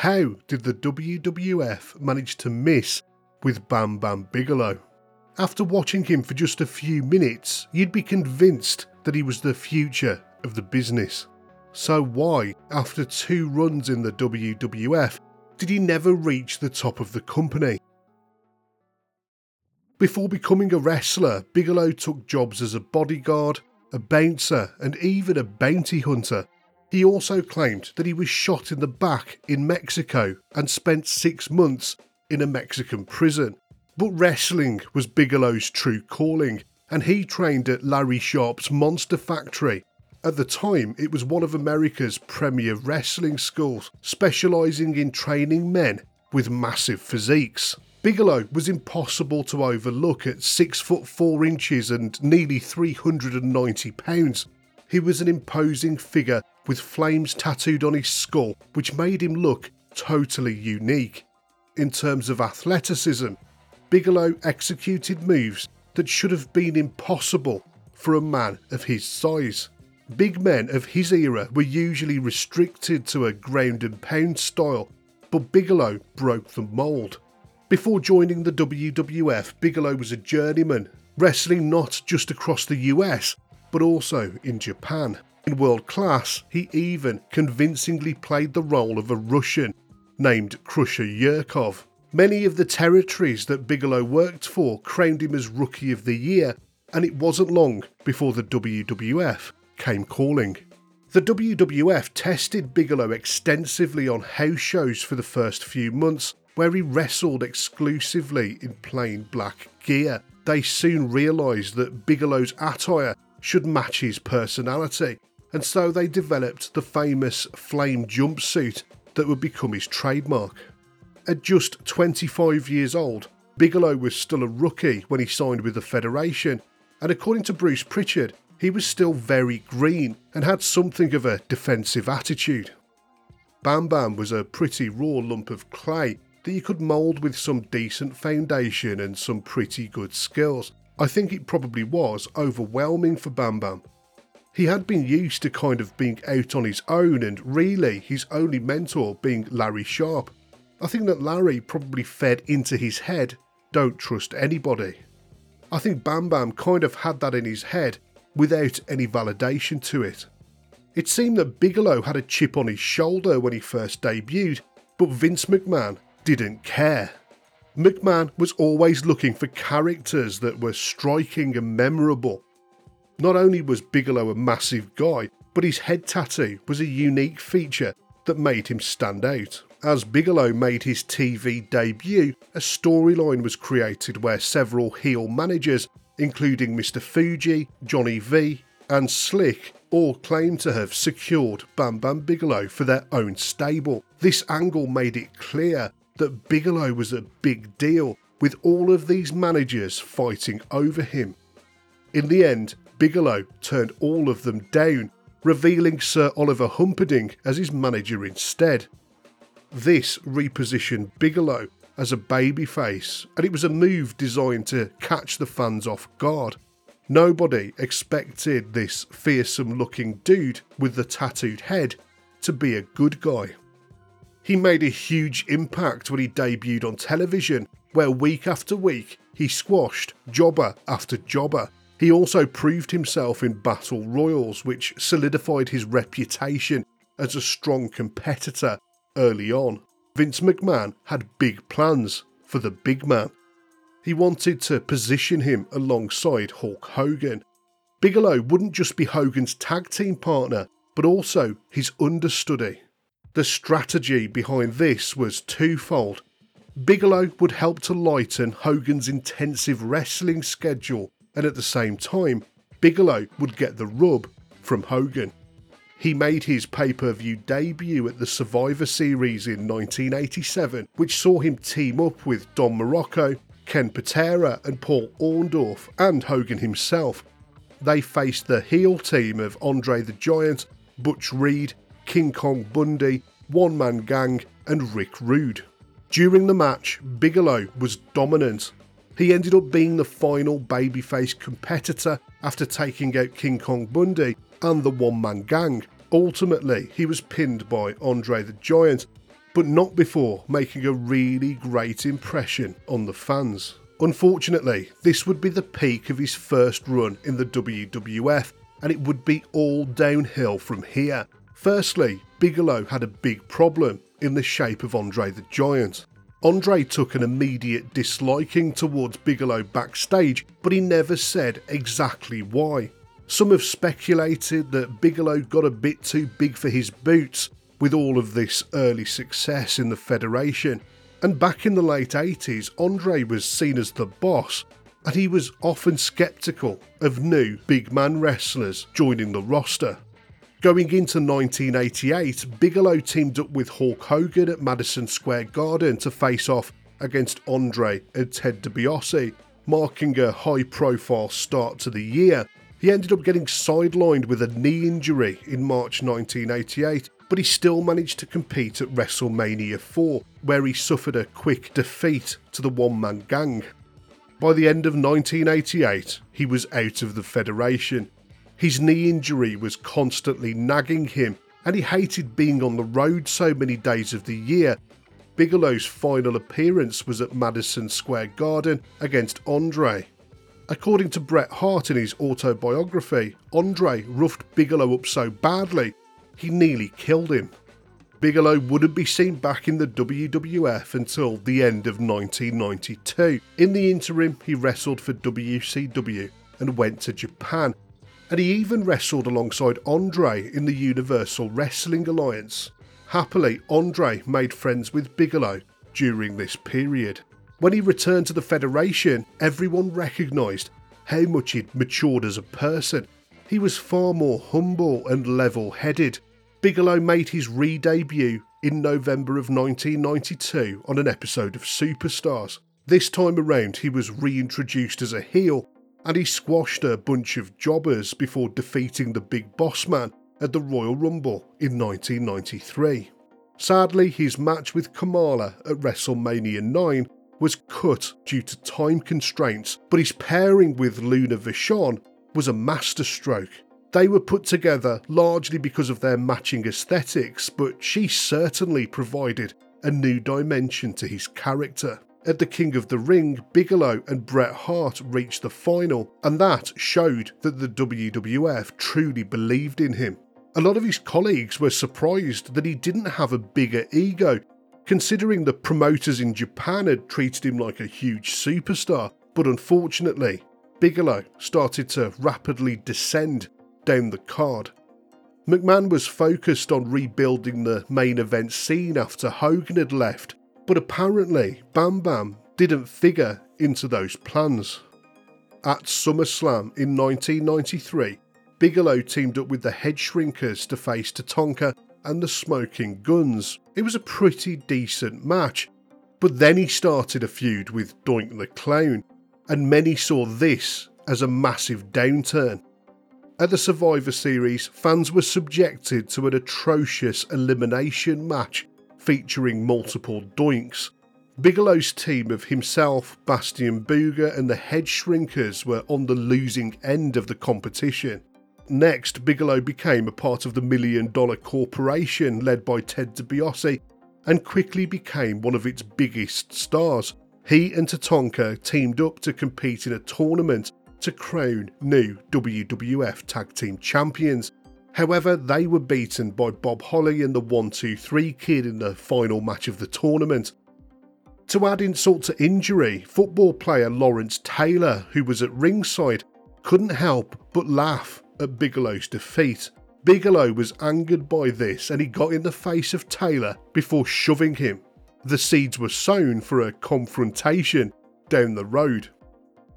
how did the WWF manage to miss with Bam Bam Bigelow? After watching him for just a few minutes, you'd be convinced that he was the future of the business. So, why, after two runs in the WWF, did he never reach the top of the company? Before becoming a wrestler, Bigelow took jobs as a bodyguard, a bouncer, and even a bounty hunter. He also claimed that he was shot in the back in Mexico and spent six months in a Mexican prison. But wrestling was Bigelow's true calling, and he trained at Larry Sharpe's Monster Factory. At the time, it was one of America's premier wrestling schools, specialising in training men with massive physiques. Bigelow was impossible to overlook at 6 foot 4 inches and nearly 390 pounds. He was an imposing figure with flames tattooed on his skull, which made him look totally unique. In terms of athleticism, Bigelow executed moves that should have been impossible for a man of his size. Big men of his era were usually restricted to a ground and pound style, but Bigelow broke the mould. Before joining the WWF, Bigelow was a journeyman, wrestling not just across the US, but also in Japan. In world class, he even convincingly played the role of a Russian named Crusher Yurkov. Many of the territories that Bigelow worked for crowned him as Rookie of the Year, and it wasn't long before the WWF came calling. The WWF tested Bigelow extensively on house shows for the first few months, where he wrestled exclusively in plain black gear. They soon realised that Bigelow's attire should match his personality, and so they developed the famous flame jumpsuit that would become his trademark. At just 25 years old, Bigelow was still a rookie when he signed with the Federation, and according to Bruce Pritchard, he was still very green and had something of a defensive attitude. Bam Bam was a pretty raw lump of clay that you could mould with some decent foundation and some pretty good skills. I think it probably was overwhelming for Bam Bam. He had been used to kind of being out on his own and really his only mentor being Larry Sharpe. I think that Larry probably fed into his head, don't trust anybody. I think Bam Bam kind of had that in his head without any validation to it. It seemed that Bigelow had a chip on his shoulder when he first debuted, but Vince McMahon didn't care. McMahon was always looking for characters that were striking and memorable. Not only was Bigelow a massive guy, but his head tattoo was a unique feature that made him stand out. As Bigelow made his TV debut, a storyline was created where several heel managers, including Mr. Fuji, Johnny V, and Slick, all claimed to have secured Bam Bam Bigelow for their own stable. This angle made it clear that Bigelow was a big deal, with all of these managers fighting over him. In the end, Bigelow turned all of them down, revealing Sir Oliver Humperdink as his manager instead. This repositioned Bigelow as a babyface, and it was a move designed to catch the fans off guard. Nobody expected this fearsome looking dude with the tattooed head to be a good guy. He made a huge impact when he debuted on television, where week after week he squashed jobber after jobber. He also proved himself in battle royals, which solidified his reputation as a strong competitor early on. Vince McMahon had big plans for the big man. He wanted to position him alongside Hulk Hogan. Bigelow wouldn't just be Hogan's tag team partner, but also his understudy. The strategy behind this was twofold. Bigelow would help to lighten Hogan's intensive wrestling schedule, and at the same time, Bigelow would get the rub from Hogan. He made his pay per view debut at the Survivor Series in 1987, which saw him team up with Don Muraco, Ken Patera, and Paul Orndorff, and Hogan himself. They faced the heel team of Andre the Giant, Butch Reed, King Kong Bundy, One Man Gang, and Rick Rude. During the match, Bigelow was dominant. He ended up being the final babyface competitor after taking out King Kong Bundy and the one man gang. Ultimately, he was pinned by Andre the Giant, but not before making a really great impression on the fans. Unfortunately, this would be the peak of his first run in the WWF, and it would be all downhill from here. Firstly, Bigelow had a big problem in the shape of Andre the Giant. Andre took an immediate disliking towards Bigelow backstage, but he never said exactly why. Some have speculated that Bigelow got a bit too big for his boots with all of this early success in the Federation, and back in the late 80s, Andre was seen as the boss, and he was often sceptical of new big man wrestlers joining the roster. Going into 1988, Bigelow teamed up with Hulk Hogan at Madison Square Garden to face off against Andre and Ted DiBiase, marking a high profile start to the year. He ended up getting sidelined with a knee injury in March 1988, but he still managed to compete at WrestleMania 4, where he suffered a quick defeat to the one man gang. By the end of 1988, he was out of the Federation, his knee injury was constantly nagging him, and he hated being on the road so many days of the year. Bigelow's final appearance was at Madison Square Garden against Andre. According to Bret Hart in his autobiography, Andre roughed Bigelow up so badly he nearly killed him. Bigelow wouldn't be seen back in the WWF until the end of 1992. In the interim, he wrestled for WCW and went to Japan, and he even wrestled alongside Andre in the Universal Wrestling Alliance. Happily, Andre made friends with Bigelow during this period. When he returned to the Federation, everyone recognised how much he'd matured as a person. He was far more humble and level headed. Bigelow made his re debut in November of 1992 on an episode of Superstars. This time around, he was reintroduced as a heel and he squashed a bunch of jobbers before defeating the big boss man at the Royal Rumble in 1993. Sadly, his match with Kamala at WrestleMania 9 was cut due to time constraints, but his pairing with Luna Vachon was a masterstroke. They were put together largely because of their matching aesthetics, but she certainly provided a new dimension to his character. At the King of the Ring, Bigelow and Bret Hart reached the final, and that showed that the WWF truly believed in him. A lot of his colleagues were surprised that he didn't have a bigger ego, considering the promoters in Japan had treated him like a huge superstar, but unfortunately, Bigelow started to rapidly descend down the card. McMahon was focused on rebuilding the main event scene after Hogan had left, but apparently, Bam Bam didn't figure into those plans. At SummerSlam in 1993, Bigelow teamed up with the Head Shrinkers to face Tatanka and the Smoking Guns. It was a pretty decent match, but then he started a feud with Doink the Clown, and many saw this as a massive downturn. At the Survivor Series, fans were subjected to an atrocious elimination match featuring multiple doinks. Bigelow's team of himself, Bastian Booger, and the Head Shrinkers were on the losing end of the competition. Next, Bigelow became a part of the Million Dollar Corporation led by Ted DiBiase and quickly became one of its biggest stars. He and Tatanka teamed up to compete in a tournament to crown new WWF Tag Team Champions, However, they were beaten by Bob Holly and the 1-2-3 Kid in the final match of the tournament. To add insult to injury, football player Lawrence Taylor, who was at ringside, couldn't help but laugh at Bigelow's defeat. Bigelow was angered by this and he got in the face of Taylor before shoving him. The seeds were sown for a confrontation down the road.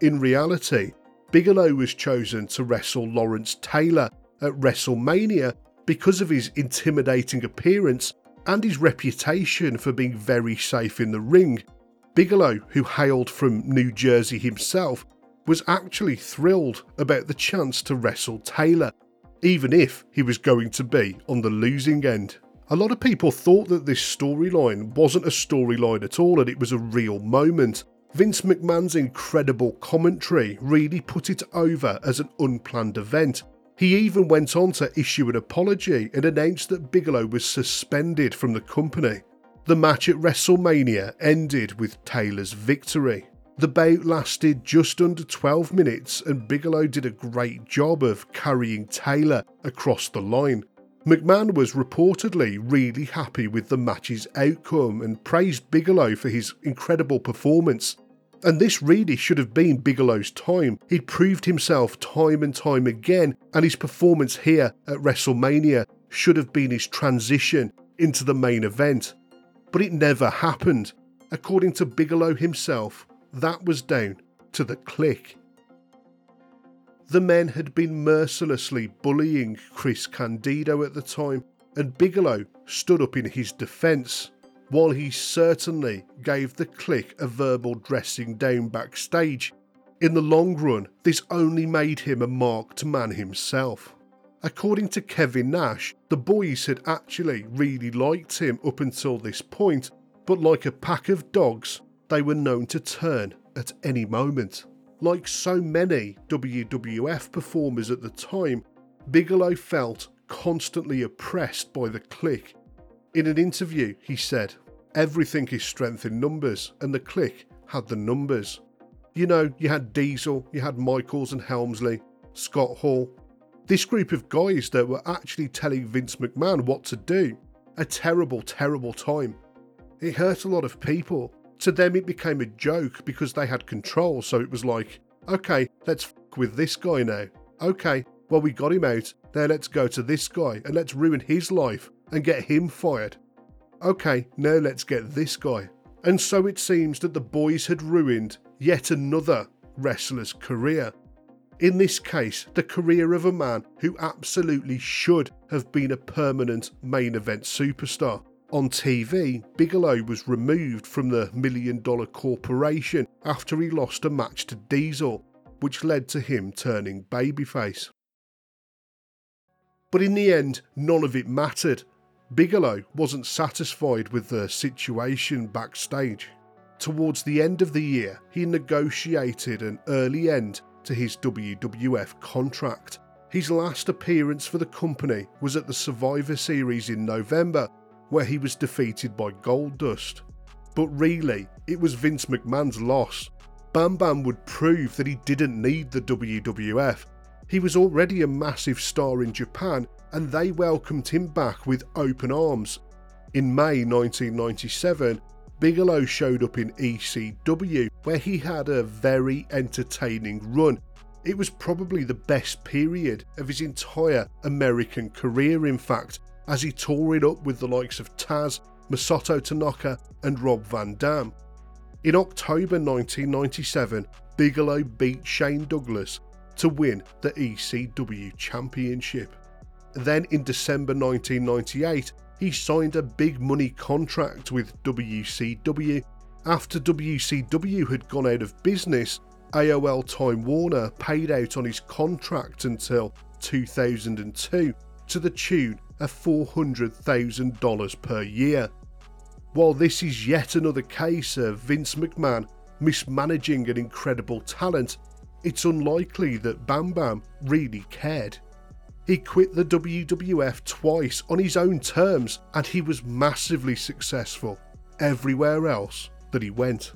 In reality, Bigelow was chosen to wrestle Lawrence Taylor at WrestleMania because of his intimidating appearance and his reputation for being very safe in the ring. Bigelow, who hailed from New Jersey himself, was actually thrilled about the chance to wrestle Taylor, even if he was going to be on the losing end. A lot of people thought that this storyline wasn't a storyline at all and it was a real moment. Vince McMahon's incredible commentary really put it over as an unplanned event, he even went on to issue an apology and announced that Bigelow was suspended from the company. The match at WrestleMania ended with Taylor's victory. The bout lasted just under 12 minutes, and Bigelow did a great job of carrying Taylor across the line. McMahon was reportedly really happy with the match's outcome and praised Bigelow for his incredible performance. And this really should have been Bigelow's time. He'd proved himself time and time again, and his performance here at WrestleMania should have been his transition into the main event but it never happened. According to Bigelow himself, that was down to the Kliq. The men had been mercilessly bullying Chris Candido at the time, and Bigelow stood up in his defence. While he certainly gave the Kliq a verbal dressing down backstage, in the long run, this only made him a marked man himself. According to Kevin Nash, the boys had actually really liked him up until this point, but like a pack of dogs, they were known to turn at any moment. Like so many WWF performers at the time, Bigelow felt constantly oppressed by the Kliq. In an interview, he said, Everything is strength in numbers, and the Kliq had the numbers. You know, you had Diesel, you had Michaels and Helmsley, Scott Hall, this group of guys that were actually telling Vince McMahon what to do. A terrible, terrible time. It hurt a lot of people. To them, it became a joke because they had control, so it was like, okay, let's f with this guy now. Okay, well, we got him out, now let's go to this guy and let's ruin his life and get him fired. Okay, now let's get this guy. And so it seems that the boys had ruined yet another wrestler's career. In this case, the career of a man who absolutely should have been a permanent main event superstar. On TV, Bigelow was removed from the Million Dollar Corporation after he lost a match to Diesel, which led to him turning babyface. But in the end, none of it mattered. Bigelow wasn't satisfied with the situation backstage. Towards the end of the year, he negotiated an early end to his WWF contract. His last appearance for the company was at the Survivor Series in November, where he was defeated by Goldust. But really, it was Vince McMahon's loss. Bam Bam would prove that he didn't need the WWF. He was already a massive star in Japan, and they welcomed him back with open arms. In May 1997, Bigelow showed up in ECW, where he had a very entertaining run. It was probably the best period of his entire American career, in fact, as he tore it up with the likes of Taz, Masato Tanaka, and Rob Van Dam. In October 1997, Bigelow beat Shane Douglas to win the ECW Championship. Then in December 1998, he signed a big money contract with WCW. After WCW had gone out of business, AOL Time Warner paid out on his contract until 2002 to the tune of $400,000 per year. While this is yet another case of Vince McMahon mismanaging an incredible talent, it's unlikely that Bam Bam really cared. He quit the WWF twice on his own terms and he was massively successful everywhere else that he went.